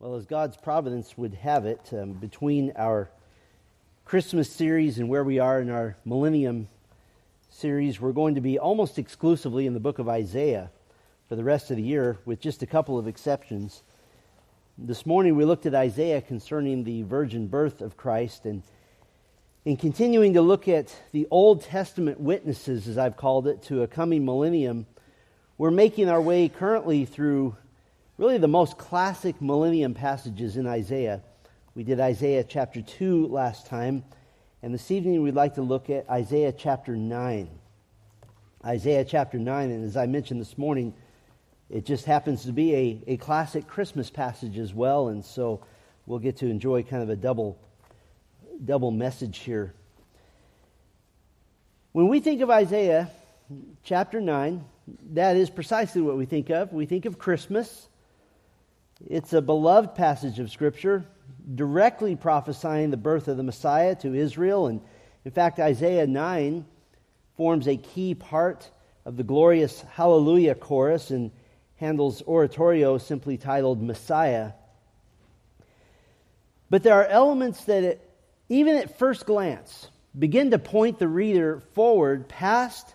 Well, as God's providence would have it, um, between our Christmas series and where we are in our Millennium series, we're going to be almost exclusively in the book of Isaiah for the rest of the year, with just a couple of exceptions. This morning we looked at Isaiah concerning the virgin birth of Christ, and in continuing to look at the Old Testament witnesses, as I've called it, to a coming millennium, we're making our way currently through really the most classic millennium passages in Isaiah. We did Isaiah chapter 2 last time, and this evening we'd like to look at Isaiah chapter 9. Isaiah chapter 9, and as I mentioned this morning, it just happens to be a, a classic Christmas passage as well, and so we'll get to enjoy kind of a double, double message here. When we think of Isaiah chapter 9, that is precisely what we think of. We think of Christmas. It's a beloved passage of Scripture, directly prophesying the birth of the Messiah to Israel. And in fact, Isaiah 9 forms a key part of the glorious Hallelujah chorus in Handel's oratorio simply titled Messiah. But there are elements that, it, even at first glance, begin to point the reader forward past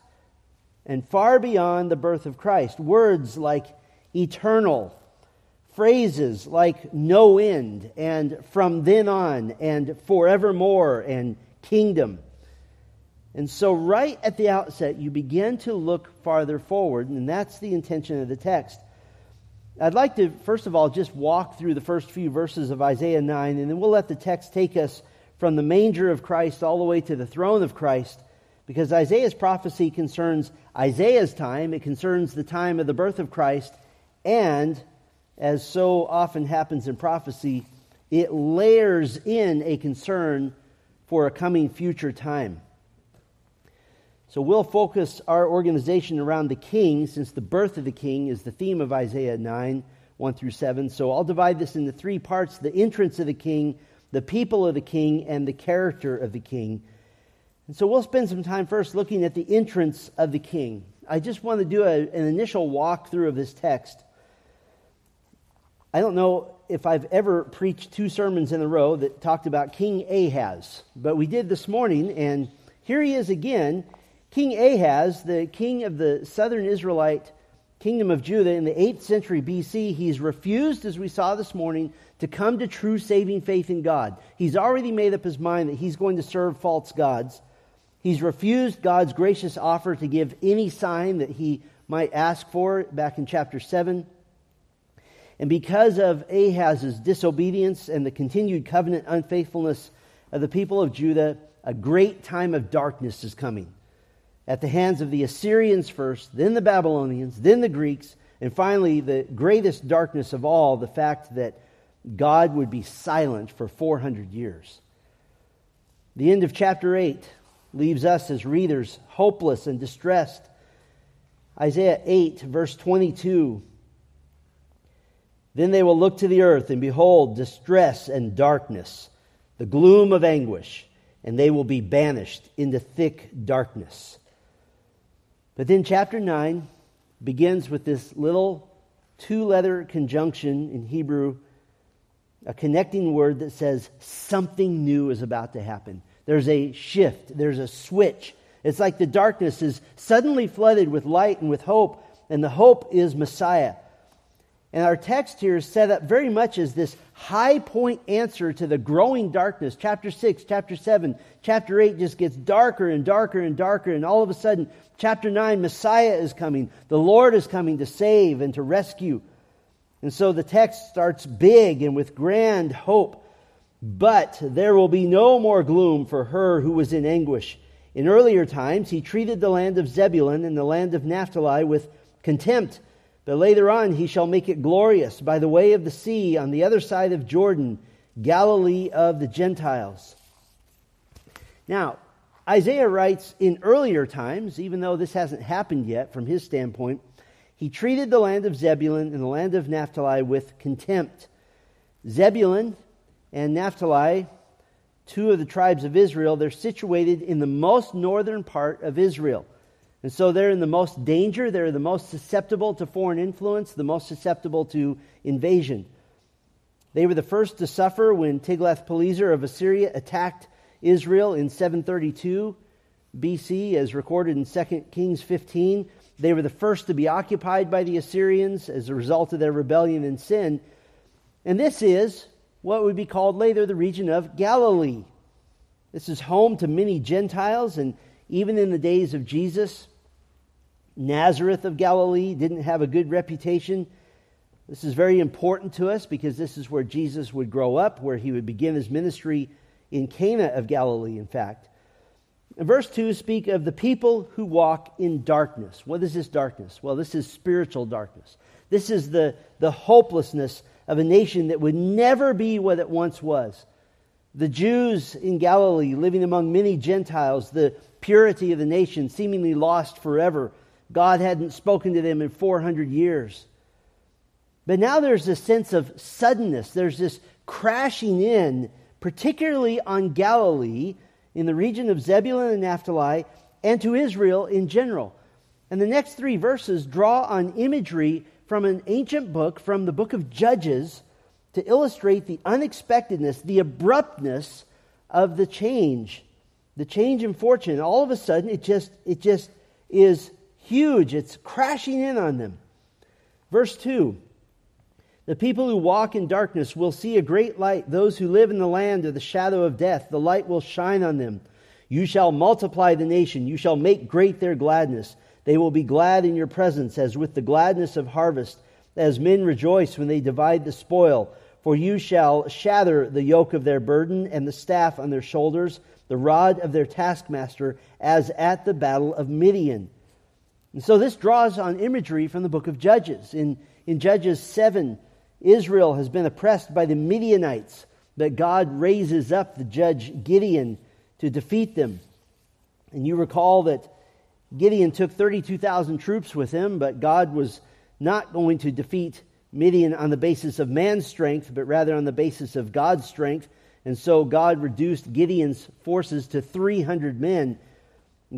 and far beyond the birth of Christ. Words like eternal phrases like no end and from then on and forevermore and kingdom. And so, right at the outset, you begin to look farther forward, and that's the intention of the text. I'd like to, first of all, just walk through the first few verses of Isaiah 9, and then we'll let the text take us from the manger of Christ all the way to the throne of Christ, because Isaiah's prophecy concerns Isaiah's time, it concerns the time of the birth of Christ, and as so often happens in prophecy, it layers in a concern for a coming future time. So we'll focus our organization around the king, since the birth of the king is the theme of Isaiah 9, 1 through 7. So I'll divide this into three parts the entrance of the king, the people of the king, and the character of the king. And so we'll spend some time first looking at the entrance of the king. I just want to do a, an initial walkthrough of this text I don't know if I've ever preached two sermons in a row that talked about King Ahaz, but we did this morning, and here he is again. King Ahaz, the king of the southern Israelite kingdom of Judah in the 8th century BC, he's refused, as we saw this morning, to come to true saving faith in God. He's already made up his mind that he's going to serve false gods. He's refused God's gracious offer to give any sign that he might ask for back in chapter 7. And because of Ahaz's disobedience and the continued covenant unfaithfulness of the people of Judah, a great time of darkness is coming. At the hands of the Assyrians first, then the Babylonians, then the Greeks, and finally the greatest darkness of all, the fact that God would be silent for 400 years. The end of chapter 8 leaves us as readers hopeless and distressed. Isaiah 8, verse 22 then they will look to the earth and behold distress and darkness, the gloom of anguish, and they will be banished into thick darkness. But then chapter 9 begins with this little two letter conjunction in Hebrew, a connecting word that says something new is about to happen. There's a shift, there's a switch. It's like the darkness is suddenly flooded with light and with hope, and the hope is Messiah. And our text here is set up very much as this high point answer to the growing darkness. Chapter 6, chapter 7, chapter 8 just gets darker and darker and darker. And all of a sudden, chapter 9, Messiah is coming. The Lord is coming to save and to rescue. And so the text starts big and with grand hope. But there will be no more gloom for her who was in anguish. In earlier times, he treated the land of Zebulun and the land of Naphtali with contempt but later on, he shall make it glorious by the way of the sea on the other side of Jordan, Galilee of the Gentiles. Now, Isaiah writes in earlier times, even though this hasn't happened yet from his standpoint, he treated the land of Zebulun and the land of Naphtali with contempt. Zebulun and Naphtali, two of the tribes of Israel, they're situated in the most northern part of Israel. And so they're in the most danger, they're the most susceptible to foreign influence, the most susceptible to invasion. They were the first to suffer when Tiglath-Pileser of Assyria attacked Israel in 732 BC, as recorded in 2 Kings 15. They were the first to be occupied by the Assyrians as a result of their rebellion and sin. And this is what would be called later the region of Galilee. This is home to many Gentiles, and even in the days of Jesus, Nazareth of Galilee didn't have a good reputation. This is very important to us because this is where Jesus would grow up, where he would begin his ministry in Cana of Galilee, in fact. Verse 2 speak of the people who walk in darkness. What is this darkness? Well, this is spiritual darkness. This is the, the hopelessness of a nation that would never be what it once was. The Jews in Galilee living among many Gentiles, the purity of the nation seemingly lost forever. God hadn't spoken to them in 400 years. But now there's a sense of suddenness. There's this crashing in, particularly on Galilee, in the region of Zebulun and Naphtali, and to Israel in general. And the next three verses draw on imagery from an ancient book, from the book of Judges, to illustrate the unexpectedness, the abruptness of the change, the change in fortune. All of a sudden, it just, it just is huge. It's crashing in on them. Verse 2 The people who walk in darkness will see a great light. Those who live in the land of the shadow of death, the light will shine on them. You shall multiply the nation, you shall make great their gladness. They will be glad in your presence, as with the gladness of harvest, as men rejoice when they divide the spoil. For you shall shatter the yoke of their burden and the staff on their shoulders, the rod of their taskmaster, as at the battle of Midian. And so this draws on imagery from the book of Judges. In, in Judges 7, Israel has been oppressed by the Midianites, but God raises up the judge Gideon to defeat them. And you recall that Gideon took 32,000 troops with him, but God was not going to defeat Midian on the basis of man's strength, but rather on the basis of God's strength. And so God reduced Gideon's forces to 300 men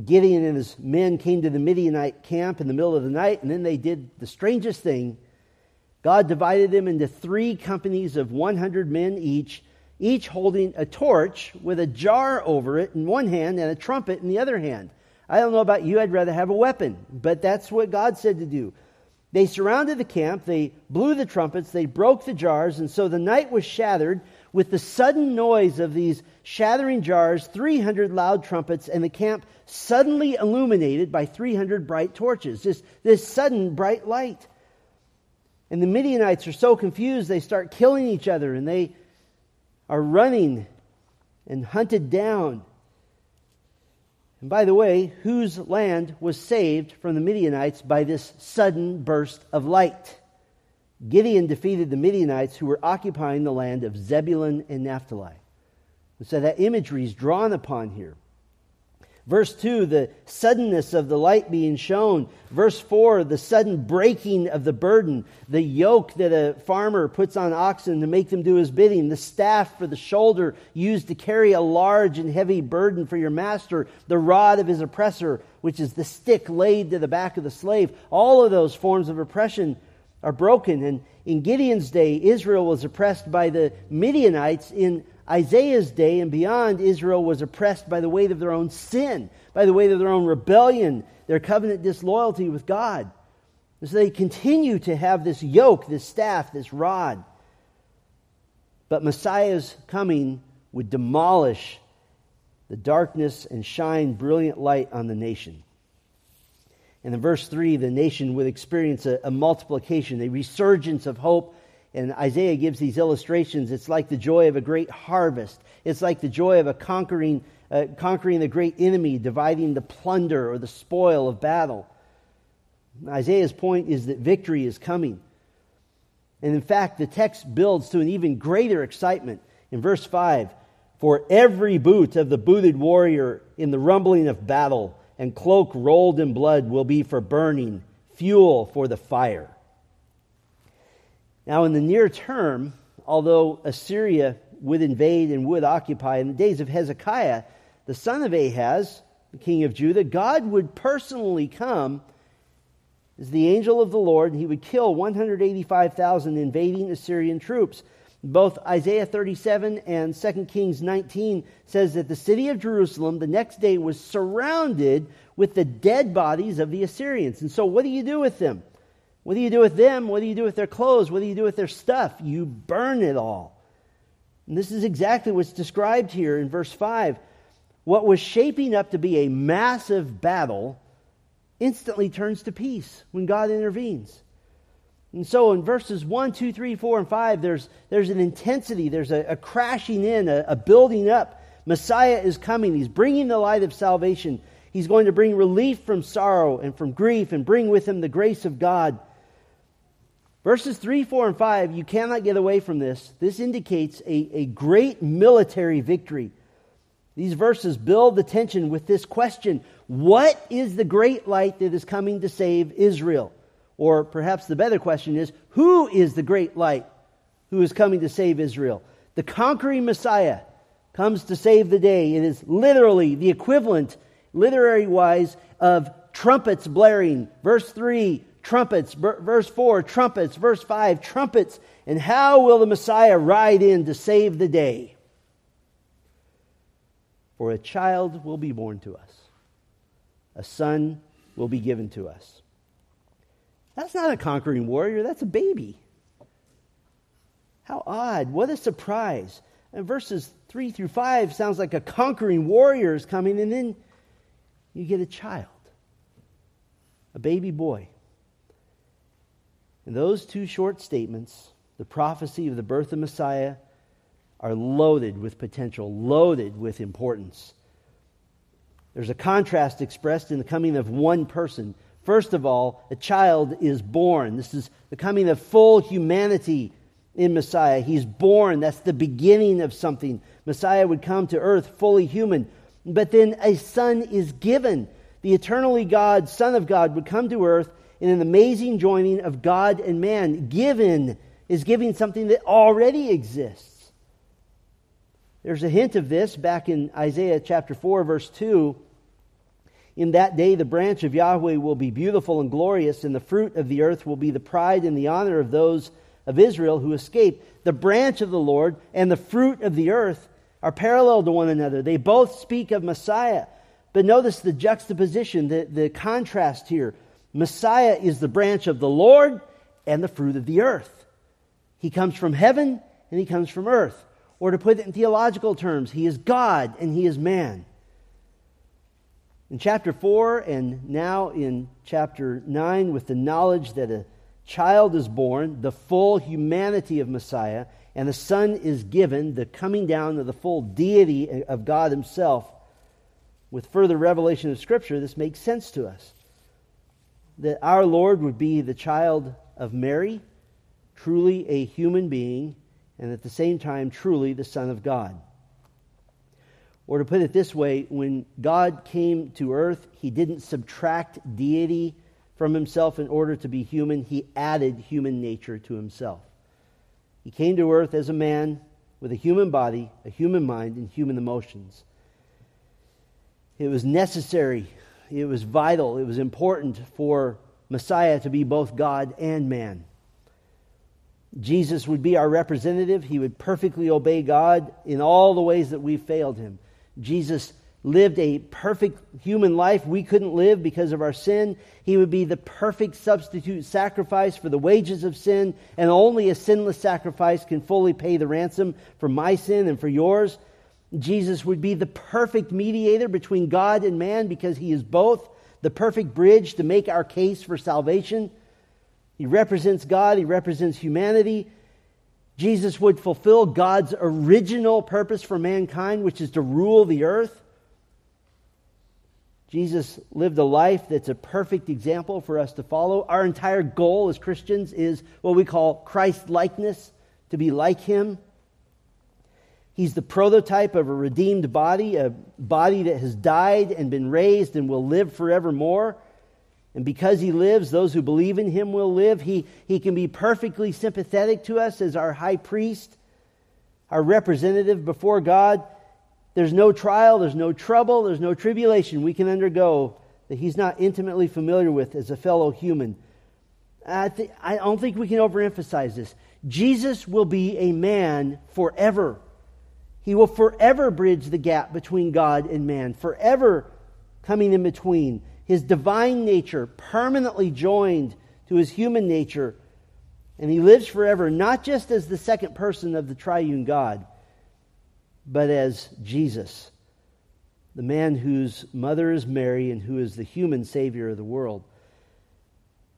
Gideon and his men came to the Midianite camp in the middle of the night, and then they did the strangest thing. God divided them into three companies of 100 men each, each holding a torch with a jar over it in one hand and a trumpet in the other hand. I don't know about you, I'd rather have a weapon, but that's what God said to do. They surrounded the camp, they blew the trumpets, they broke the jars, and so the night was shattered with the sudden noise of these shattering jars, 300 loud trumpets, and the camp suddenly illuminated by 300 bright torches. This, this sudden bright light. And the Midianites are so confused, they start killing each other and they are running and hunted down. And by the way, whose land was saved from the Midianites by this sudden burst of light? Gideon defeated the Midianites who were occupying the land of Zebulun and Naphtali. And so that imagery is drawn upon here. Verse 2, the suddenness of the light being shown. Verse 4, the sudden breaking of the burden. The yoke that a farmer puts on oxen to make them do his bidding. The staff for the shoulder used to carry a large and heavy burden for your master. The rod of his oppressor, which is the stick laid to the back of the slave. All of those forms of oppression are broken. And in Gideon's day, Israel was oppressed by the Midianites. In Isaiah's day and beyond, Israel was oppressed by the weight of their own sin, by the weight of their own rebellion, their covenant disloyalty with God. And so they continue to have this yoke, this staff, this rod. But Messiah's coming would demolish the darkness and shine brilliant light on the nation. And in verse 3, the nation would experience a, a, multiplication, a resurgence of hope. And Isaiah gives these illustrations. It's like the joy of a great harvest, it's like the joy of a conquering, uh, conquering the great enemy, dividing the plunder or the spoil of battle. Isaiah's point is that victory is coming. And in fact, the text builds to an even greater excitement. In verse 5, for every boot of the booted warrior in the rumbling of battle, and cloak rolled in blood will be for burning, fuel for the fire. Now, in the near term, although Assyria would invade and would occupy in the days of Hezekiah, the son of Ahaz, the king of Judah, God would personally come as the angel of the Lord, and he would kill 185,000 invading Assyrian troops. Both Isaiah 37 and 2 Kings 19 says that the city of Jerusalem the next day was surrounded with the dead bodies of the Assyrians. And so, what do you do with them? What do you do with them? What do you do with their clothes? What do you do with their stuff? You burn it all. And this is exactly what's described here in verse 5. What was shaping up to be a massive battle instantly turns to peace when God intervenes. And so in verses 1, 2, 3, 4, and 5, there's, there's an intensity, there's a, a crashing in, a, a building up. Messiah is coming. He's bringing the light of salvation. He's going to bring relief from sorrow and from grief and bring with him the grace of God. Verses 3, 4, and 5, you cannot get away from this. This indicates a, a great military victory. These verses build the tension with this question What is the great light that is coming to save Israel? Or perhaps the better question is who is the great light who is coming to save Israel? The conquering Messiah comes to save the day. It is literally the equivalent, literary wise, of trumpets blaring. Verse 3, trumpets. Verse 4, trumpets. Verse 5, trumpets. And how will the Messiah ride in to save the day? For a child will be born to us, a son will be given to us. That's not a conquering warrior, that's a baby. How odd. What a surprise. And verses 3 through 5 sounds like a conquering warrior is coming, and then you get a child, a baby boy. And those two short statements, the prophecy of the birth of Messiah, are loaded with potential, loaded with importance. There's a contrast expressed in the coming of one person First of all, a child is born. This is the coming of full humanity in Messiah. He's born. That's the beginning of something. Messiah would come to earth fully human. But then a son is given. The eternally God, Son of God, would come to earth in an amazing joining of God and man. Given is giving something that already exists. There's a hint of this back in Isaiah chapter 4, verse 2 in that day, the branch of Yahweh will be beautiful and glorious, and the fruit of the earth will be the pride and the honor of those of Israel who escape. The branch of the Lord and the fruit of the earth are parallel to one another. They both speak of Messiah. But notice the juxtaposition, the, the contrast here. Messiah is the branch of the Lord and the fruit of the earth. He comes from heaven and he comes from earth. Or to put it in theological terms, he is God and he is man. In chapter 4 and now in chapter 9, with the knowledge that a child is born, the full humanity of Messiah, and the Son is given, the coming down of the full deity of God Himself, with further revelation of Scripture, this makes sense to us. That our Lord would be the child of Mary, truly a human being, and at the same time, truly the Son of God. Or to put it this way, when God came to earth, he didn't subtract deity from himself in order to be human, he added human nature to himself. He came to earth as a man with a human body, a human mind, and human emotions. It was necessary, it was vital, it was important for Messiah to be both God and man. Jesus would be our representative. He would perfectly obey God in all the ways that we failed him. Jesus lived a perfect human life we couldn't live because of our sin. He would be the perfect substitute sacrifice for the wages of sin, and only a sinless sacrifice can fully pay the ransom for my sin and for yours. Jesus would be the perfect mediator between God and man because he is both the perfect bridge to make our case for salvation. He represents God, he represents humanity, Jesus would fulfill God's original purpose for mankind, which is to rule the earth. Jesus lived a life that's a perfect example for us to follow. Our entire goal as Christians is what we call Christ likeness, to be like him. He's the prototype of a redeemed body, a body that has died and been raised and will live forevermore. And because he lives, those who believe in him will live. He, he can be perfectly sympathetic to us as our high priest, our representative before God. There's no trial, there's no trouble, there's no tribulation we can undergo that he's not intimately familiar with as a fellow human. I, th- I don't think we can overemphasize this. Jesus will be a man forever. He will forever bridge the gap between God and man, forever coming in between. His divine nature permanently joined to his human nature. And he lives forever, not just as the second person of the triune God, but as Jesus, the man whose mother is Mary and who is the human Savior of the world.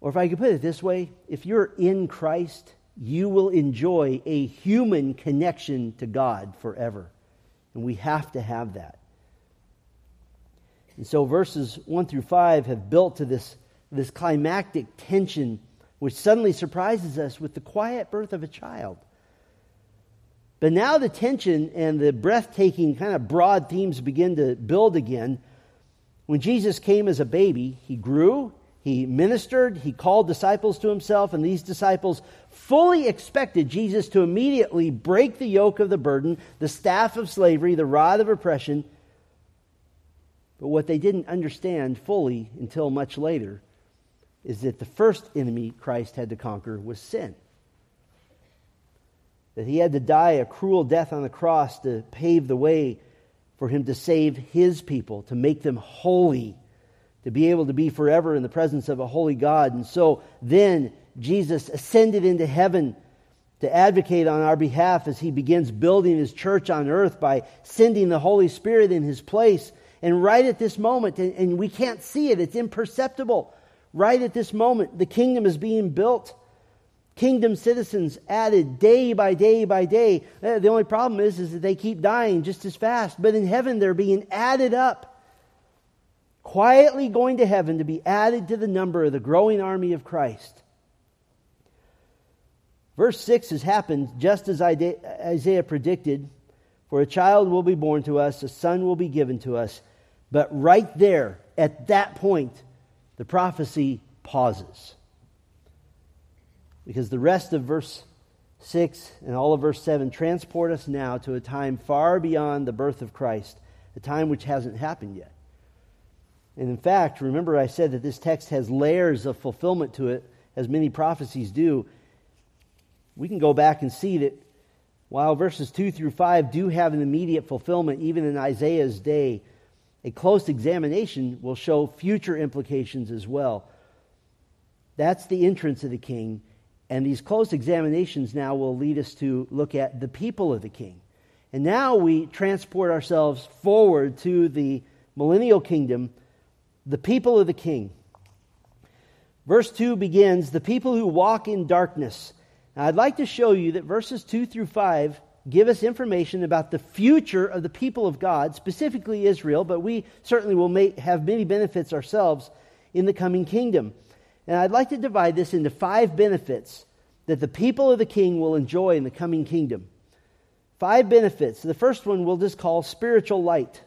Or if I could put it this way, if you're in Christ, you will enjoy a human connection to God forever. And we have to have that. And so verses 1 through 5 have built to this, this climactic tension, which suddenly surprises us with the quiet birth of a child. But now the tension and the breathtaking kind of broad themes begin to build again. When Jesus came as a baby, he grew, he ministered, he called disciples to himself, and these disciples fully expected Jesus to immediately break the yoke of the burden, the staff of slavery, the rod of oppression. But what they didn't understand fully until much later is that the first enemy Christ had to conquer was sin. That he had to die a cruel death on the cross to pave the way for him to save his people, to make them holy to be able to be forever in the presence of a holy God. And so then Jesus ascended into heaven to advocate on our behalf as he begins building his church on earth by sending the Holy Spirit in his place. And right at this moment, and, and we can't see it, it's imperceptible. Right at this moment, the kingdom is being built. Kingdom citizens added day by day by day. Uh, the only problem is, is that they keep dying just as fast. But in heaven, they're being added up quietly going to heaven to be added to the number of the growing army of Christ. Verse 6 has happened just as Isaiah predicted For a child will be born to us, a son will be given to us. But right there, at that point, the prophecy pauses. Because the rest of verse 6 and all of verse 7 transport us now to a time far beyond the birth of Christ, a time which hasn't happened yet. And in fact, remember I said that this text has layers of fulfillment to it, as many prophecies do. We can go back and see that while verses 2 through 5 do have an immediate fulfillment, even in Isaiah's day, a close examination will show future implications as well. That's the entrance of the king. And these close examinations now will lead us to look at the people of the king. And now we transport ourselves forward to the millennial kingdom the people of the king. Verse 2 begins The people who walk in darkness. Now, I'd like to show you that verses 2 through 5 give us information about the future of the people of God, specifically Israel, but we certainly will make, have many benefits ourselves in the coming kingdom. And I'd like to divide this into five benefits that the people of the king will enjoy in the coming kingdom. Five benefits. The first one we'll just call spiritual light.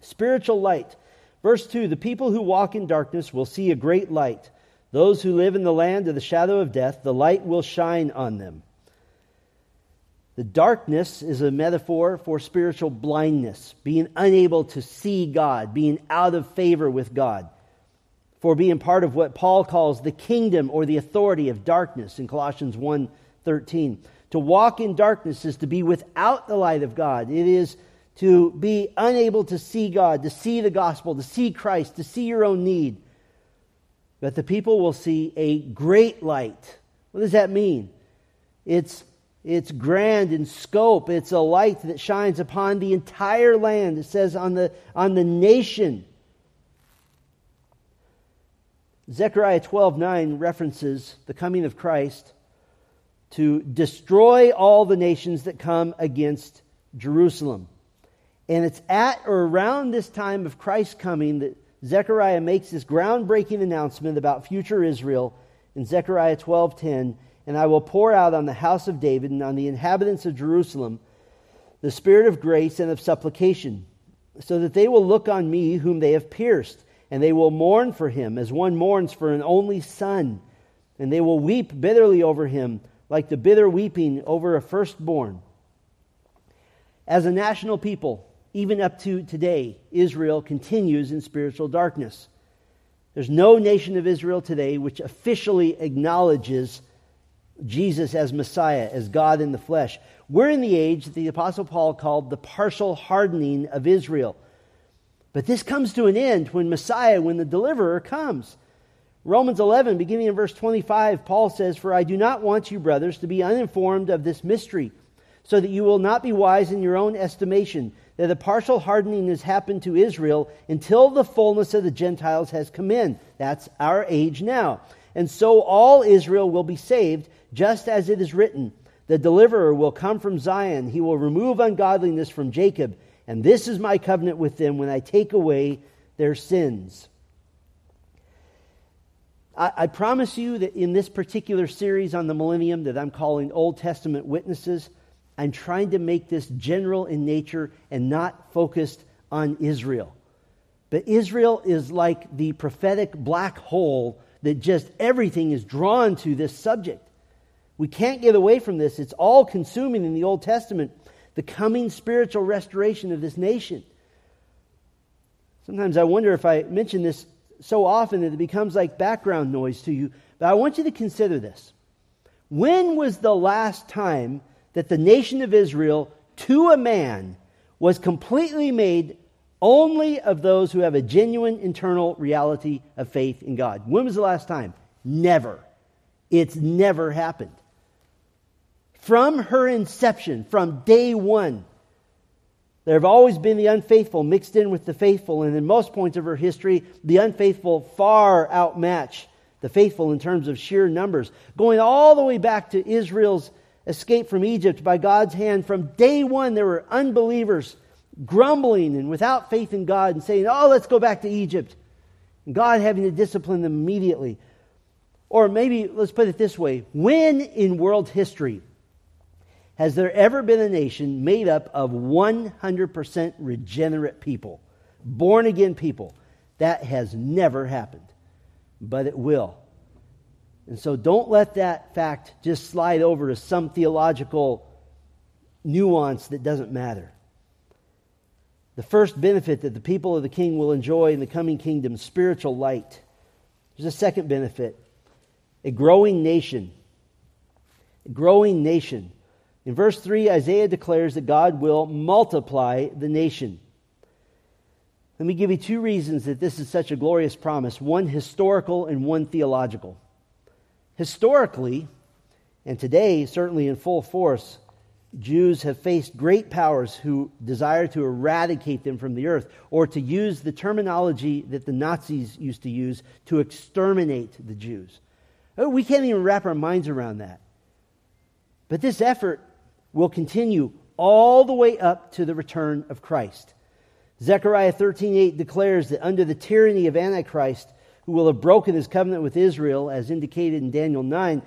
Spiritual light. Verse 2 The people who walk in darkness will see a great light. Those who live in the land of the shadow of death, the light will shine on them. The darkness is a metaphor for spiritual blindness, being unable to see God, being out of favor with God, for being part of what Paul calls the kingdom or the authority of darkness in Colossians 1:13. To walk in darkness is to be without the light of God. It is to be unable to see God, to see the gospel, to see Christ, to see your own need. But the people will see a great light. What does that mean? It's, it's grand in scope. It's a light that shines upon the entire land. It says on the, on the nation. Zechariah 12:9 references the coming of Christ to destroy all the nations that come against Jerusalem. And it's at or around this time of Christ's coming that Zechariah makes this groundbreaking announcement about future Israel in Zechariah 12:10, and I will pour out on the house of David and on the inhabitants of Jerusalem the spirit of grace and of supplication, so that they will look on me whom they have pierced, and they will mourn for him as one mourns for an only son, and they will weep bitterly over him like the bitter weeping over a firstborn. As a national people, even up to today, Israel continues in spiritual darkness. There's no nation of Israel today which officially acknowledges Jesus as Messiah, as God in the flesh. We're in the age that the Apostle Paul called the partial hardening of Israel. But this comes to an end when Messiah, when the deliverer comes. Romans 11, beginning in verse 25, Paul says, For I do not want you, brothers, to be uninformed of this mystery, so that you will not be wise in your own estimation, that a partial hardening has happened to Israel until the fullness of the Gentiles has come in. That's our age now. And so all Israel will be saved, just as it is written The deliverer will come from Zion, he will remove ungodliness from Jacob, and this is my covenant with them when I take away their sins. I, I promise you that in this particular series on the millennium that I'm calling Old Testament Witnesses, I'm trying to make this general in nature and not focused on Israel. But Israel is like the prophetic black hole that just everything is drawn to this subject. We can't get away from this. It's all consuming in the Old Testament the coming spiritual restoration of this nation. Sometimes I wonder if I mention this so often that it becomes like background noise to you, but I want you to consider this. When was the last time that the nation of Israel, to a man, was completely made only of those who have a genuine internal reality of faith in God. When was the last time? Never. It's never happened. From her inception, from day one, there have always been the unfaithful mixed in with the faithful, and in most points of her history, the unfaithful far outmatch the faithful in terms of sheer numbers. Going all the way back to Israel's escape from Egypt by God's hand, from day one, there were unbelievers grumbling and without faith in God and saying, Oh, let's go back to Egypt. And God having to discipline them immediately. Or maybe, let's put it this way when in world history has there ever been a nation made up of 100% regenerate people, born again people? That has never happened, but it will. And so don't let that fact just slide over to some theological nuance that doesn't matter. The first benefit that the people of the king will enjoy in the coming kingdom spiritual light. There's a second benefit a growing nation. A growing nation. In verse 3, Isaiah declares that God will multiply the nation. Let me give you two reasons that this is such a glorious promise one historical and one theological. Historically, and today, certainly in full force, Jews have faced great powers who desire to eradicate them from the earth, or to use the terminology that the Nazis used to use, to exterminate the Jews. Oh, we can't even wrap our minds around that. But this effort will continue all the way up to the return of Christ. Zechariah 13:8 declares that under the tyranny of Antichrist, who will have broken his covenant with Israel, as indicated in Daniel 9,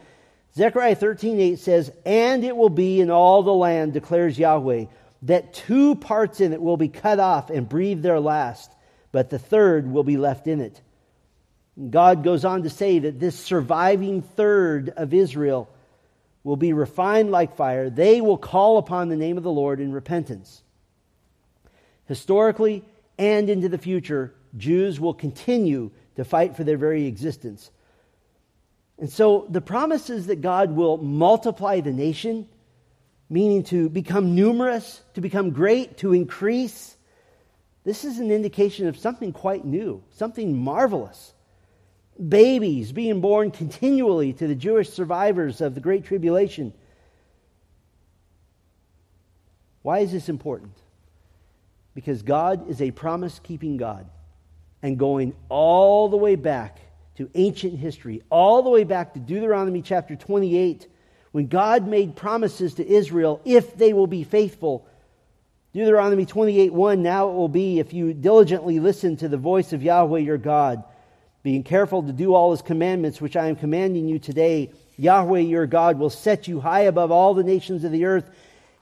Zechariah 13:8 says, "And it will be in all the land, declares Yahweh, that two parts in it will be cut off and breathe their last, but the third will be left in it." God goes on to say that this surviving third of Israel will be refined like fire. They will call upon the name of the Lord in repentance. Historically and into the future, Jews will continue to fight for their very existence. And so the promise is that God will multiply the nation, meaning to become numerous, to become great, to increase. This is an indication of something quite new, something marvelous. Babies being born continually to the Jewish survivors of the Great Tribulation. Why is this important? Because God is a promise keeping God. And going all the way back to ancient history, all the way back to Deuteronomy chapter 28, when God made promises to Israel if they will be faithful. Deuteronomy 28 1 Now it will be if you diligently listen to the voice of Yahweh your God, being careful to do all his commandments, which I am commanding you today, Yahweh your God will set you high above all the nations of the earth.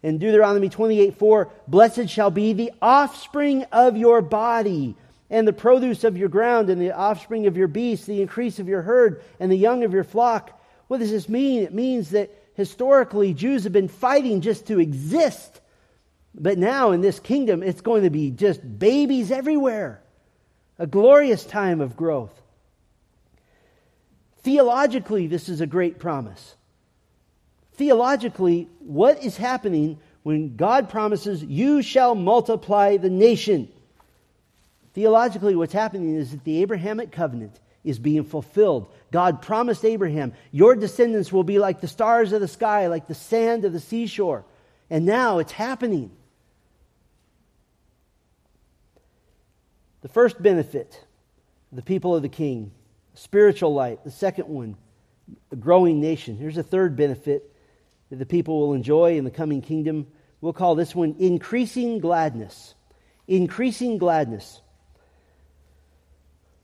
In Deuteronomy 28 4, blessed shall be the offspring of your body and the produce of your ground, and the offspring of your beasts, the increase of your herd, and the young of your flock. What does this mean? It means that historically Jews have been fighting just to exist. But now in this kingdom, it's going to be just babies everywhere. A glorious time of growth. Theologically, this is a great promise. Theologically, what is happening when God promises, You shall multiply the nation? Theologically, what's happening is that the Abrahamic covenant is being fulfilled. God promised Abraham, Your descendants will be like the stars of the sky, like the sand of the seashore. And now it's happening. The first benefit, the people of the king, spiritual light. The second one, a growing nation. Here's a third benefit that the people will enjoy in the coming kingdom. We'll call this one increasing gladness. Increasing gladness.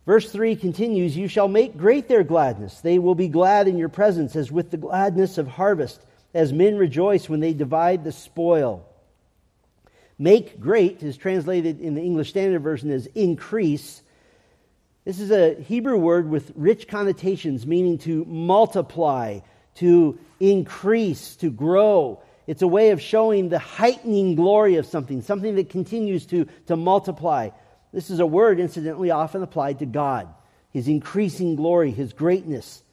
Verse 3 continues You shall make great their gladness. They will be glad in your presence, as with the gladness of harvest, as men rejoice when they divide the spoil. Make great is translated in the English Standard Version as increase. This is a Hebrew word with rich connotations, meaning to multiply, to increase, to grow. It's a way of showing the heightening glory of something, something that continues to, to multiply. This is a word, incidentally, often applied to God, his increasing glory, his greatness.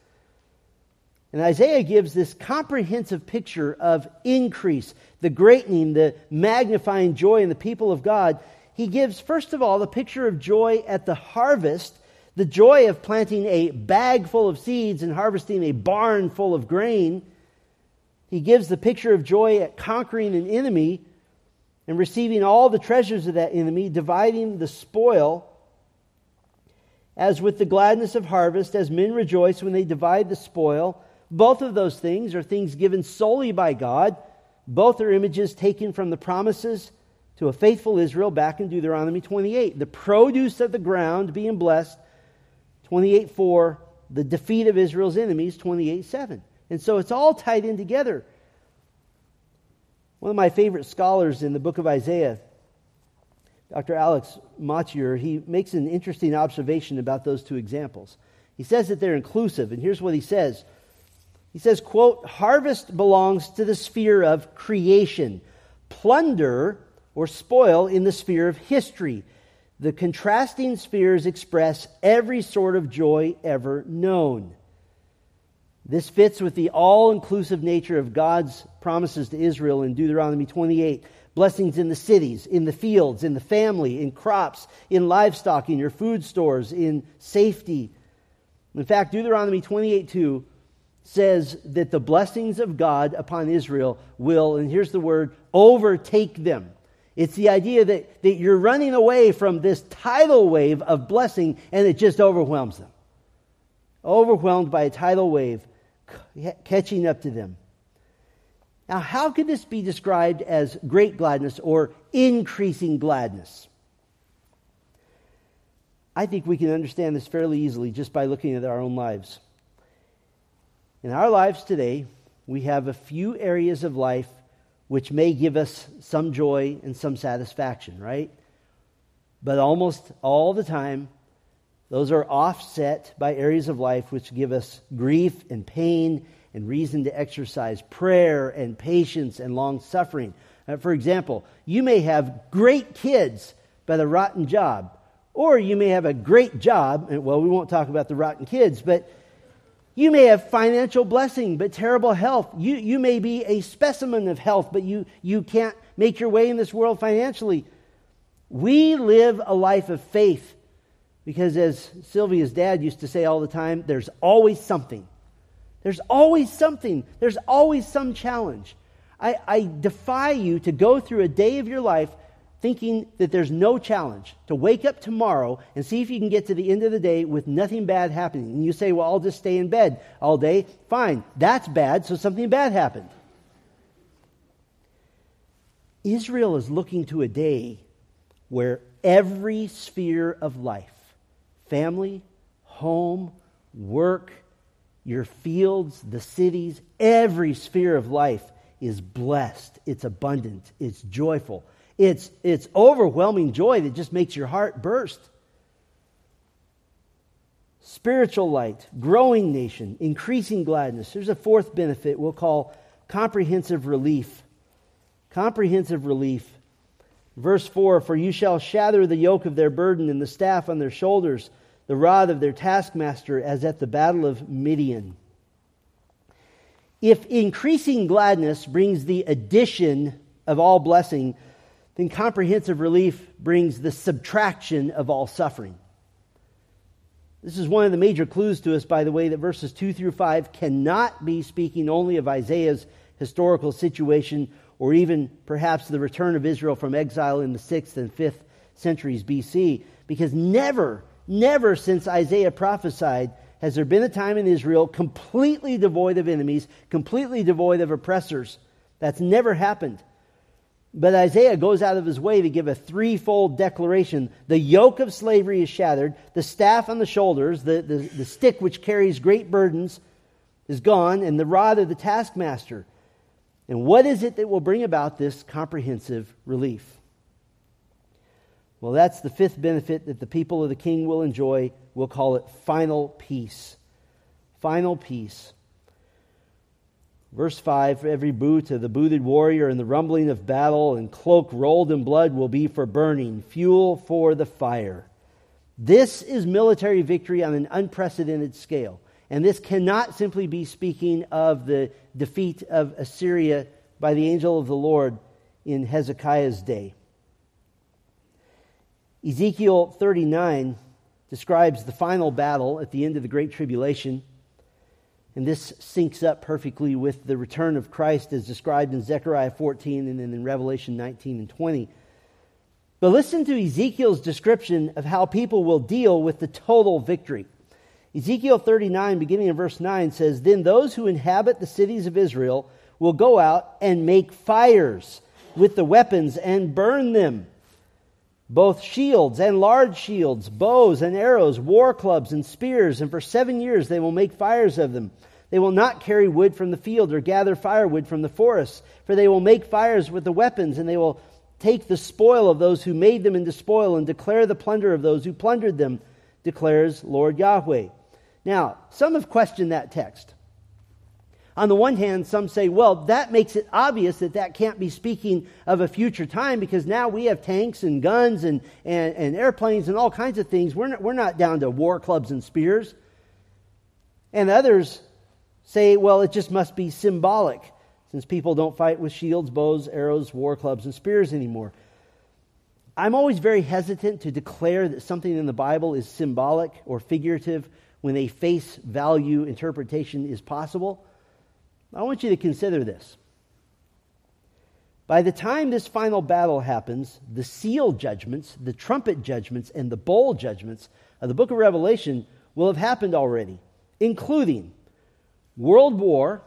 And Isaiah gives this comprehensive picture of increase, the greatening, the magnifying joy in the people of God. He gives, first of all, the picture of joy at the harvest, the joy of planting a bag full of seeds and harvesting a barn full of grain. He gives the picture of joy at conquering an enemy and receiving all the treasures of that enemy, dividing the spoil. As with the gladness of harvest, as men rejoice when they divide the spoil, both of those things are things given solely by God. Both are images taken from the promises to a faithful Israel back in Deuteronomy 28. The produce of the ground being blessed, 28 4, the defeat of Israel's enemies, 28 7. And so it's all tied in together. One of my favorite scholars in the book of Isaiah, Dr. Alec Motyer, he makes an interesting observation about those two examples. He says that they're inclusive, and here's what he says. He says, quote, harvest belongs to the sphere of creation, plunder or spoil in the sphere of history. The contrasting spheres express every sort of joy ever known. This fits with the all inclusive nature of God's promises to Israel in Deuteronomy 28. Blessings in the cities, in the fields, in the family, in crops, in livestock, in your food stores, in safety. In fact, Deuteronomy 28 2 says that the blessings of God upon Israel will, and here's the word, overtake them. It's the idea that, that you're running away from this tidal wave of blessing and it just overwhelms them. Overwhelmed by a tidal wave catching up to them. Now, how could this be described as great gladness or increasing gladness? I think we can understand this fairly easily just by looking at our own lives. In our lives today, we have a few areas of life which may give us some joy and some satisfaction, right? But almost all the time, those are offset by areas of life which give us grief and pain and reason to exercise prayer and patience and long suffering. Uh, for example, you may have great kids but a rotten job, or you may have a great job, and well, we won't talk about the rotten kids, but you may have financial blessing but terrible health. You, you may be a specimen of health, but you, you can't make your way in this world financially. We live a life of faith because, as Sylvia's dad used to say all the time, there's always something. There's always something. There's always some challenge. I, I, defy you to go through a day of your life thinking that there's no challenge. To wake up tomorrow and see if you can get to the end of the day with nothing bad happening. And you say, well, I'll just stay in bed all day. Fine. That's bad, so something bad happened. Israel is looking to a day where every sphere of life family, home, work, your fields, the cities, every sphere of life is blessed. It's abundant. It's joyful. It's, it's overwhelming joy that just makes your heart burst. Spiritual light, growing nation, increasing gladness. There's a fourth benefit we'll call comprehensive relief. Comprehensive relief. Verse 4 For you shall shatter the yoke of their burden and the staff on their shoulders, the rod of their taskmaster, as at the battle of Midian. if increasing gladness brings the addition of all blessing, then comprehensive relief brings the subtraction of all suffering. This is one of the major clues to us, by the way, that verses 2 through 5 cannot be speaking only of Isaiah's historical situation or even perhaps the return of Israel from exile in the 6th and 5th centuries BC, because never, never since Isaiah prophesied has there been a time in Israel completely devoid of enemies, completely devoid of oppressors. That's never happened. But Isaiah goes out of his way to give a threefold declaration. The yoke of slavery is shattered, the staff on the shoulders, the, the, the stick which carries great burdens is gone, and the rod of the taskmaster. And what is it that will bring about this comprehensive relief? Well, that's the fifth benefit that the people of the king will enjoy. We'll call it final peace. Final peace. Verse 5 For every boot of the booted warrior and the rumbling of battle and cloak rolled in blood will be for burning, fuel for the fire. This is military victory on an unprecedented scale. And this cannot simply be speaking of the defeat of Assyria by the angel of the Lord in Hezekiah's day. Ezekiel 39 describes the final battle at the end of the Great Tribulation. And this syncs up perfectly with the return of Christ as described in Zechariah 14 and then in Revelation 19 and 20. But listen to Ezekiel's description of how people will deal with the total victory. Ezekiel 39, beginning in verse 9, says Then those who inhabit the cities of Israel will go out and make fires with the weapons and burn them both shields and large shields, bows and arrows, war clubs and spears, and for seven years they will make fires of them. They will not carry wood from the field or gather firewood from the forests, for they will make fires with the weapons, and they will take the spoil of those who made them into spoil and declare the plunder of those who plundered them, declares Lord Yahweh. Now, some have questioned that text. On the one hand, some say, well, that makes it obvious that that can't be speaking of a future time because now we have tanks and guns and, and, and airplanes and all kinds of things. We're not, we're not down to war clubs and spears. And others say, well, it just must be symbolic since people don't fight with shields, bows, arrows, war clubs, and spears anymore. I'm always very hesitant to declare that something in the Bible is symbolic or figurative when a face value interpretation is possible. I want you to consider this. By the time this final battle happens, the seal judgments, the trumpet judgments, and the bowl judgments of the book of Revelation will have happened already, including world war,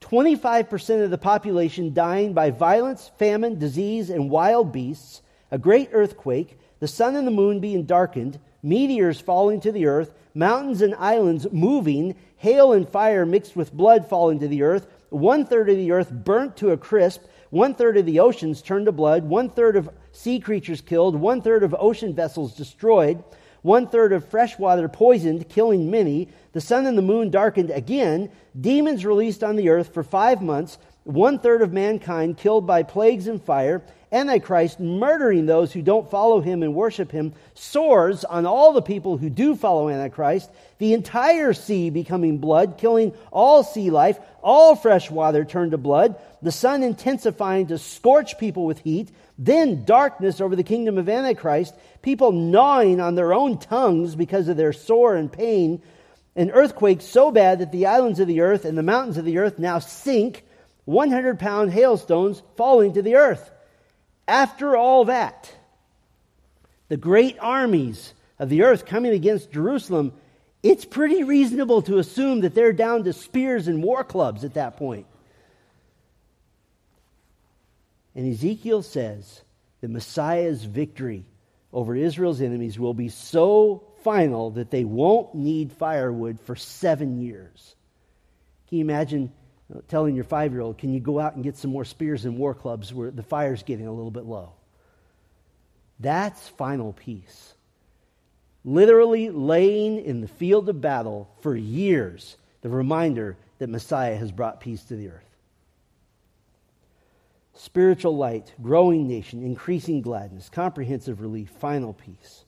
25% of the population dying by violence, famine, disease, and wild beasts, a great earthquake, the sun and the moon being darkened, meteors falling to the earth, mountains and islands moving, hail and fire mixed with blood falling to the earth, one third of the earth burnt to a crisp, one third of the oceans turned to blood, one third of sea creatures killed, one third of ocean vessels destroyed, one third of fresh water poisoned, killing many, the sun and the moon darkened again, demons released on the earth for five months, one third of mankind killed by plagues and fire, Antichrist murdering those who don't follow him and worship him, sores on all the people who do follow Antichrist, the entire sea becoming blood, killing all sea life, all fresh water turned to blood, the sun intensifying to scorch people with heat, then darkness over the kingdom of Antichrist, people gnawing on their own tongues because of their sore and pain, an earthquake so bad that the islands of the earth and the mountains of the earth now sink, 100 pound hailstones falling to the earth. After all that, the great armies of the earth coming against Jerusalem, it's pretty reasonable to assume that they're down to spears and war clubs at that point. And Ezekiel says that Messiah's victory over Israel's enemies will be so final that they won't need firewood for seven years. Can you imagine telling your five year old, Can you go out and get some more spears and war clubs where the fire's getting a little bit low? That's final peace. Literally laying in the field of battle for years, the reminder that Messiah has brought peace to the earth. Spiritual light, growing nation, increasing gladness, comprehensive relief, final peace.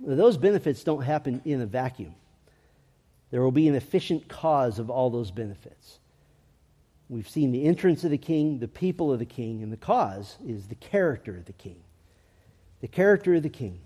Those benefits don't happen in a vacuum. There will be an efficient cause of all those benefits. We've seen the entrance of the king, the people of the king, and the cause is the character of the king. The character of the king.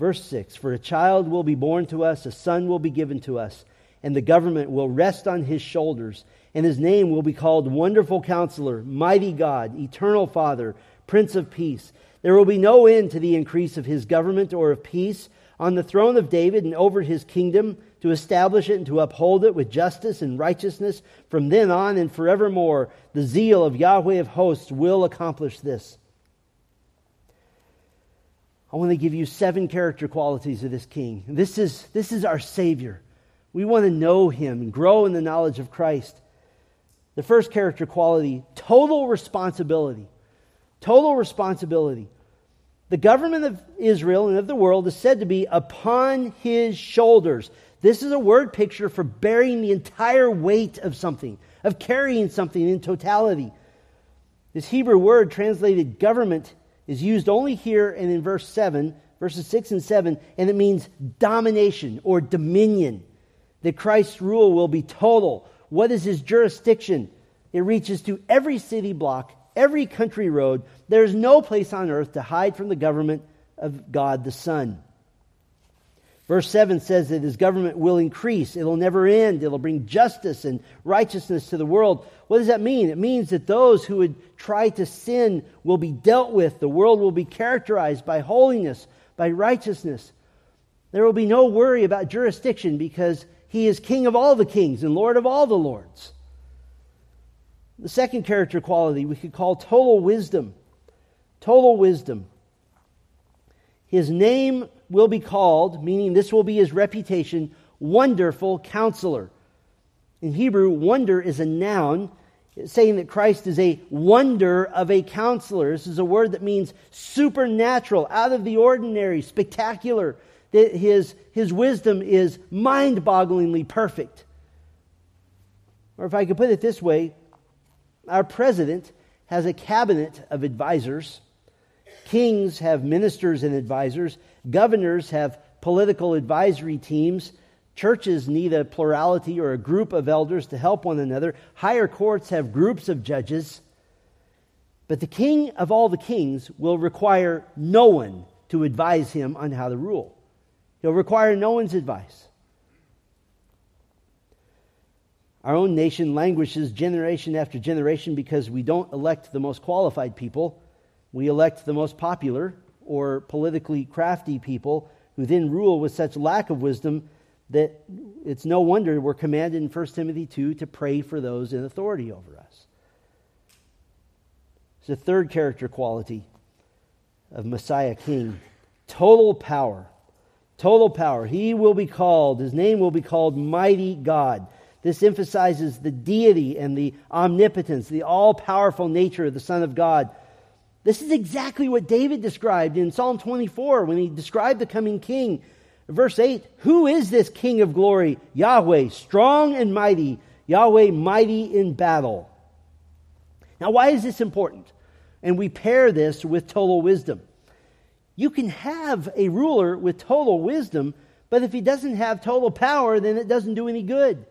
Verse 6 For a child will be born to us, a son will be given to us, and the government will rest on his shoulders, and his name will be called Wonderful Counselor, Mighty God, Eternal Father, Prince of Peace. There will be no end to the increase of his government or of peace on the throne of David and over his kingdom to establish it and to uphold it with justice and righteousness from then on and forevermore. The zeal of Yahweh of hosts will accomplish this. I want to give you seven character qualities of this king. This is, this is our Savior. We want to know him and grow in the knowledge of Christ. The first character quality total responsibility. Total responsibility. The government of Israel and of the world is said to be upon his shoulders. This is a word picture for bearing the entire weight of something, of carrying something in totality. This Hebrew word translated government is used only here and in verse 7, verses 6 and 7, and it means domination or dominion. That Christ's rule will be total. What is his jurisdiction? It reaches to every city block, every country road. There's no place on earth to hide from the government of God the Son. Verse 7 says that his government will increase. It'll never end. It'll bring justice and righteousness to the world. What does that mean? It means that those who would try to sin will be dealt with. The world will be characterized by holiness, by righteousness. There will be no worry about jurisdiction because he is king of all the kings and lord of all the lords. The second character quality we could call total wisdom. Total wisdom. His name will be called, meaning this will be his reputation, Wonderful Counselor. In Hebrew, wonder is a noun, saying that Christ is a wonder of a counselor. This is a word that means supernatural, out of the ordinary, spectacular. That his, his wisdom is mind bogglingly perfect. Or if I could put it this way, our president has a cabinet of advisors. Kings have ministers and advisors. Governors have political advisory teams. Churches need a plurality or a group of elders to help one another. Higher courts have groups of judges. But the king of all the kings will require no one to advise him on how to rule. He'll require no one's advice. Our own nation languishes generation after generation because we don't elect the most qualified people. We elect the most popular or politically crafty people who then rule with such lack of wisdom that it's no wonder we're commanded in 1 Timothy 2 to pray for those in authority over us. It's the third character quality of Messiah King total power. Total power. He will be called, his name will be called Mighty God. This emphasizes the deity and the omnipotence, the all powerful nature of the Son of God. This is exactly what David described in Psalm 24 when he described the coming king. Verse 8 Who is this King of glory? Yahweh, strong and mighty, Yahweh, mighty in battle. Now, why is this important? And we pair this with total wisdom. You can have a ruler with total wisdom, but if he doesn't have total power, then it doesn't do any good.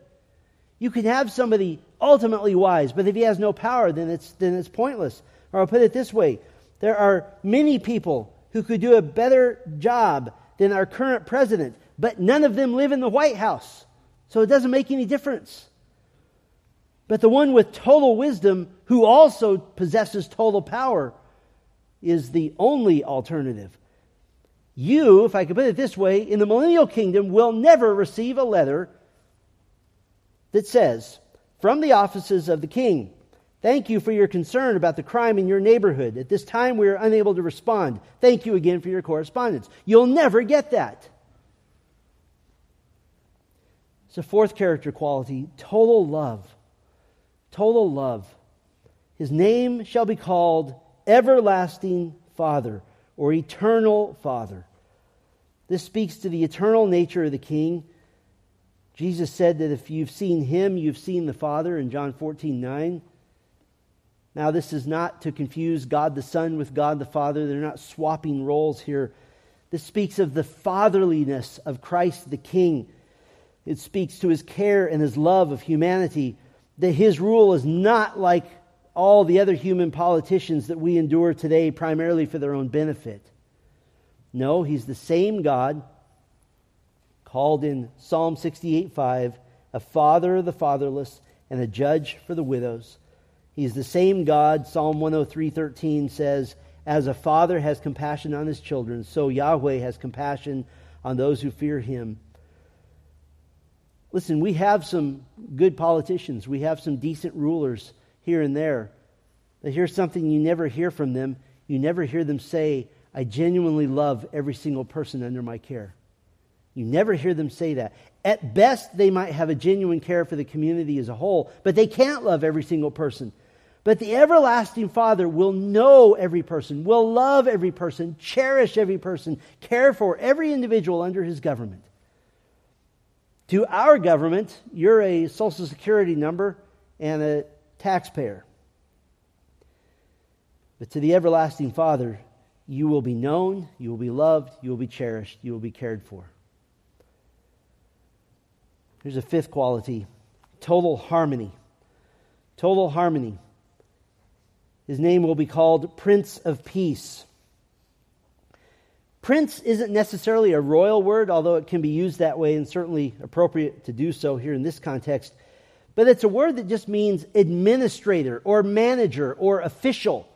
You can have somebody ultimately wise, but if he has no power, then it's, then it's pointless. Or I'll put it this way there are many people who could do a better job than our current president, but none of them live in the White House. So it doesn't make any difference. But the one with total wisdom, who also possesses total power, is the only alternative. You, if I could put it this way, in the millennial kingdom will never receive a letter that says, From the offices of the king, Thank you for your concern about the crime in your neighborhood. At this time, we are unable to respond. Thank you again for your correspondence. You'll never get that. It's a fourth character quality total love. Total love. His name shall be called Everlasting Father or Eternal Father. This speaks to the eternal nature of the King. Jesus said that if you've seen him, you've seen the Father in John 14 9. Now, this is not to confuse God the Son with God the Father. They're not swapping roles here. This speaks of the fatherliness of Christ the King. It speaks to his care and his love of humanity, that his rule is not like all the other human politicians that we endure today, primarily for their own benefit. No, he's the same God called in Psalm 68 5 a father of the fatherless and a judge for the widows. He's the same God, Psalm 103 13 says, as a father has compassion on his children, so Yahweh has compassion on those who fear him. Listen, we have some good politicians, we have some decent rulers here and there. But here's something you never hear from them. You never hear them say, I genuinely love every single person under my care. You never hear them say that. At best, they might have a genuine care for the community as a whole, but they can't love every single person. But the everlasting Father will know every person, will love every person, cherish every person, care for every individual under his government. To our government, you're a Social Security number and a taxpayer. But to the everlasting Father, you will be known, you will be loved, you will be cherished, you will be cared for. Here's a fifth quality total harmony. Total harmony. His name will be called Prince of Peace. Prince isn't necessarily a royal word, although it can be used that way and certainly appropriate to do so here in this context. But it's a word that just means administrator or manager or official.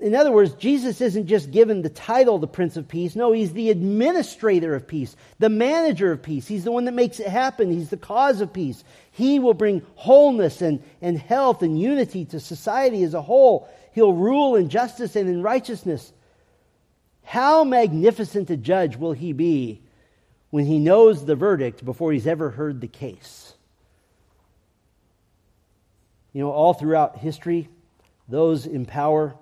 In other words, Jesus isn't just given the title the Prince of Peace. No, he's the administrator of peace, the manager of peace. He's the one that makes it happen. He's the cause of peace. He will bring wholeness and, and health and unity to society as a whole. He'll rule in justice and in righteousness. How magnificent a judge will he be when he knows the verdict before he's ever heard the case? You know, all throughout history, those in power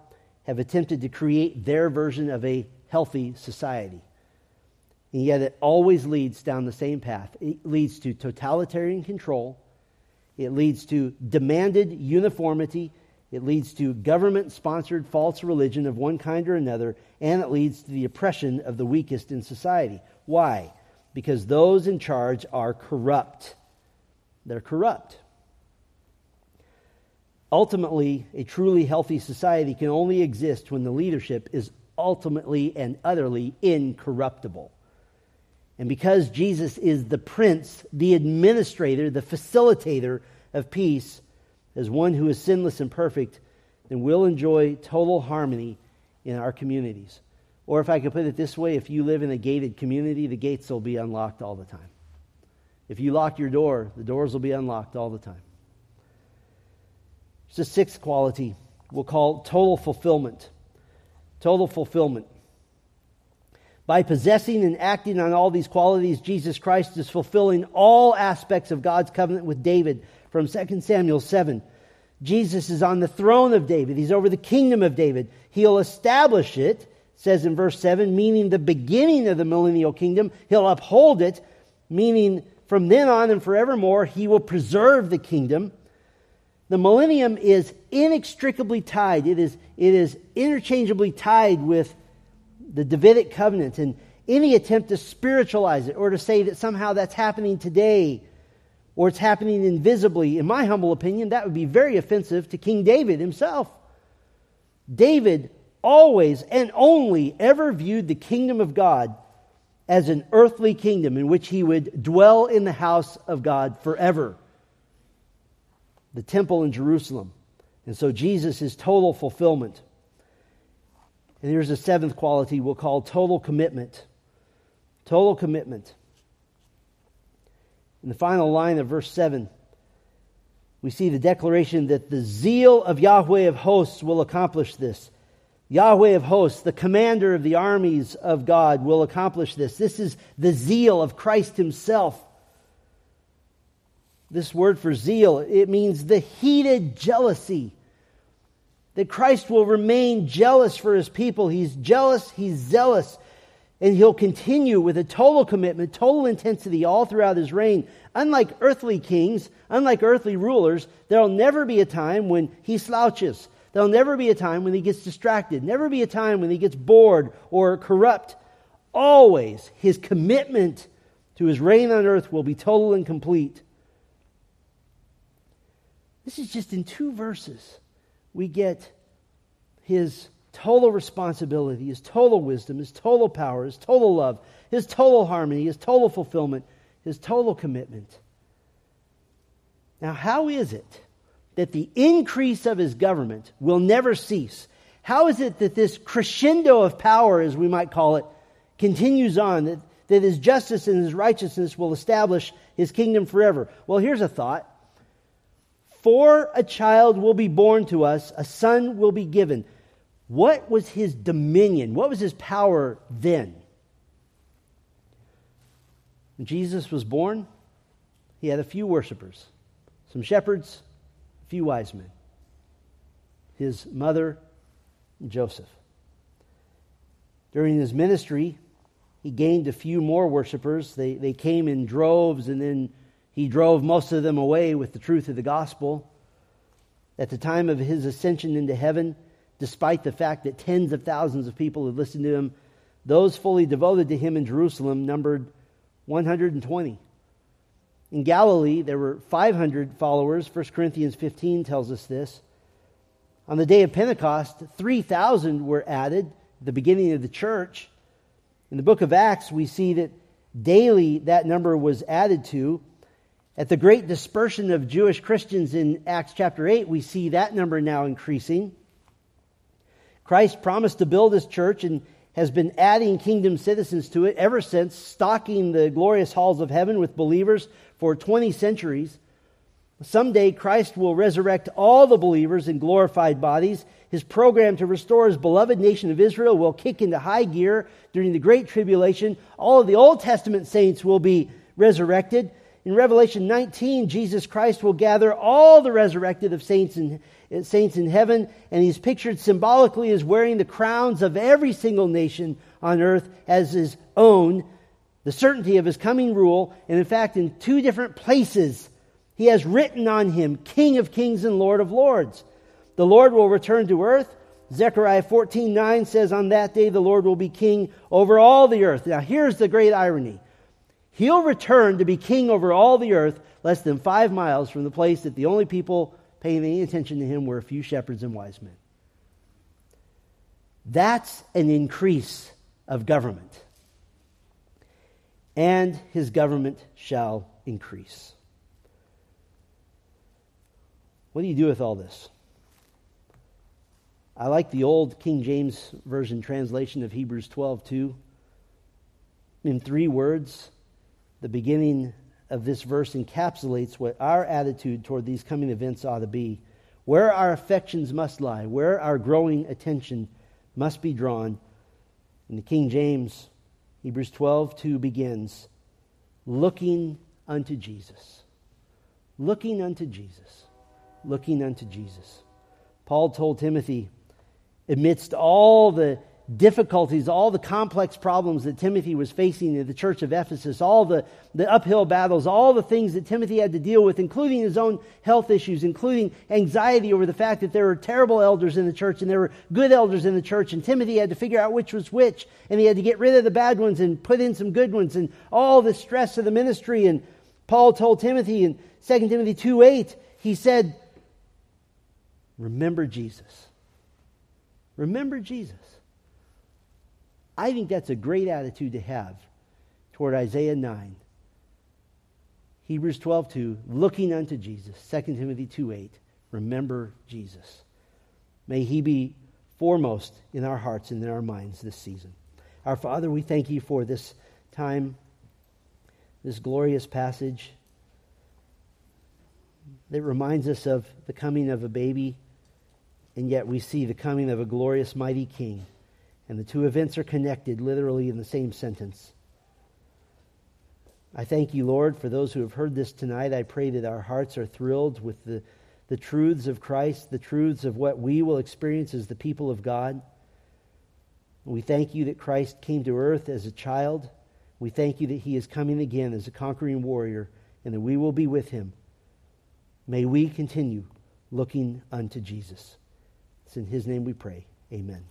have attempted to create their version of a healthy society. And yet it always leads down the same path. It leads to totalitarian control, it leads to demanded uniformity, it leads to government sponsored false religion of one kind or another, and it leads to the oppression of the weakest in society. Why? Because those in charge are corrupt. They're corrupt. Ultimately, a truly healthy society can only exist when the leadership is ultimately and utterly incorruptible. And because Jesus is the prince, the administrator, the facilitator of peace, as one who is sinless and perfect, then we'll enjoy total harmony in our communities. Or if I could put it this way, if you live in a gated community, the gates will be unlocked all the time. If you lock your door, the doors will be unlocked all the time. It's the sixth quality we'll call total fulfillment. Total fulfillment. By possessing and acting on all these qualities, Jesus Christ is fulfilling all aspects of God's covenant with David from 2 Samuel 7. Jesus is on the throne of David. He's over the kingdom of David. He'll establish it, says in verse 7, meaning the beginning of the millennial kingdom. He'll uphold it, meaning from then on and forevermore, he will preserve the kingdom. The millennium is inextricably tied, it is, it is interchangeably tied with the Davidic covenant. And any attempt to spiritualize it or to say that somehow that's happening today or it's happening invisibly, in my humble opinion, that would be very offensive to King David himself. David always and only ever viewed the kingdom of God as an earthly kingdom in which he would dwell in the house of God forever the temple in Jerusalem. And so Jesus is total fulfillment. And here's a seventh quality we'll call total commitment. Total commitment. In the final line of verse 7, we see the declaration that the zeal of Yahweh of hosts will accomplish this. Yahweh of hosts, the commander of the armies of God, will accomplish this. This is the zeal of Christ himself this word for zeal, it means the heated jealousy. That Christ will remain jealous for his people. He's jealous, he's zealous, and he'll continue with a total commitment, total intensity all throughout his reign. Unlike earthly kings, unlike earthly rulers, there'll never be a time when he slouches. There'll never be a time when he gets distracted, never be a time when he gets bored or corrupt. Always his commitment to his reign on earth will be total and complete. This is just in two verses. We get his total responsibility, his total wisdom, his total power, his total love, his total harmony, his total fulfillment, his total commitment. Now, how is it that the increase of his government will never cease? How is it that this crescendo of power, as we might call it, continues on, that, that his justice and his righteousness will establish his kingdom forever? Well, here's a thought. For a child will be born to us, a son will be given. What was his dominion? What was his power then? When Jesus was born, he had a few worshippers, some shepherds, a few wise men, his mother, Joseph. During his ministry, he gained a few more worshippers. They, they came in droves, and then he drove most of them away with the truth of the gospel. At the time of his ascension into heaven, despite the fact that tens of thousands of people had listened to him, those fully devoted to him in Jerusalem numbered 120. In Galilee, there were 500 followers. 1 Corinthians 15 tells us this. On the day of Pentecost, 3,000 were added the beginning of the church. In the book of Acts, we see that daily that number was added to. At the great dispersion of Jewish Christians in Acts chapter 8, we see that number now increasing. Christ promised to build his church and has been adding kingdom citizens to it ever since, stocking the glorious halls of heaven with believers for 20 centuries. Someday, Christ will resurrect all the believers in glorified bodies. His program to restore his beloved nation of Israel will kick into high gear during the Great Tribulation. All of the Old Testament saints will be resurrected. In Revelation 19, Jesus Christ will gather all the resurrected of saints in, saints in heaven, and he's pictured symbolically as wearing the crowns of every single nation on earth as his own, the certainty of his coming rule. And in fact, in two different places, he has written on him, King of kings and Lord of lords. The Lord will return to earth. Zechariah 14 9 says, On that day the Lord will be king over all the earth. Now, here's the great irony. He'll return to be king over all the earth, less than five miles from the place that the only people paying any attention to him were a few shepherds and wise men. That's an increase of government. And his government shall increase. What do you do with all this? I like the old King James Version translation of Hebrews 12 2. In three words, the beginning of this verse encapsulates what our attitude toward these coming events ought to be. Where our affections must lie, where our growing attention must be drawn. In the King James, Hebrews 12 2 begins, looking unto Jesus. Looking unto Jesus. Looking unto Jesus. Paul told Timothy, amidst all the difficulties, all the complex problems that Timothy was facing in the church of Ephesus, all the, the uphill battles, all the things that Timothy had to deal with, including his own health issues, including anxiety over the fact that there were terrible elders in the church and there were good elders in the church, and Timothy had to figure out which was which, and he had to get rid of the bad ones and put in some good ones, and all the stress of the ministry. And Paul told Timothy in 2 Timothy 2 8, he said, Remember Jesus. Remember Jesus. I think that's a great attitude to have toward Isaiah 9. Hebrews 12, 2, looking unto Jesus. 2 Timothy 2, 8, remember Jesus. May he be foremost in our hearts and in our minds this season. Our Father, we thank you for this time, this glorious passage that reminds us of the coming of a baby, and yet we see the coming of a glorious, mighty King. And the two events are connected literally in the same sentence. I thank you, Lord, for those who have heard this tonight. I pray that our hearts are thrilled with the, the truths of Christ, the truths of what we will experience as the people of God. We thank you that Christ came to earth as a child. We thank you that he is coming again as a conquering warrior and that we will be with him. May we continue looking unto Jesus. It's in his name we pray. Amen.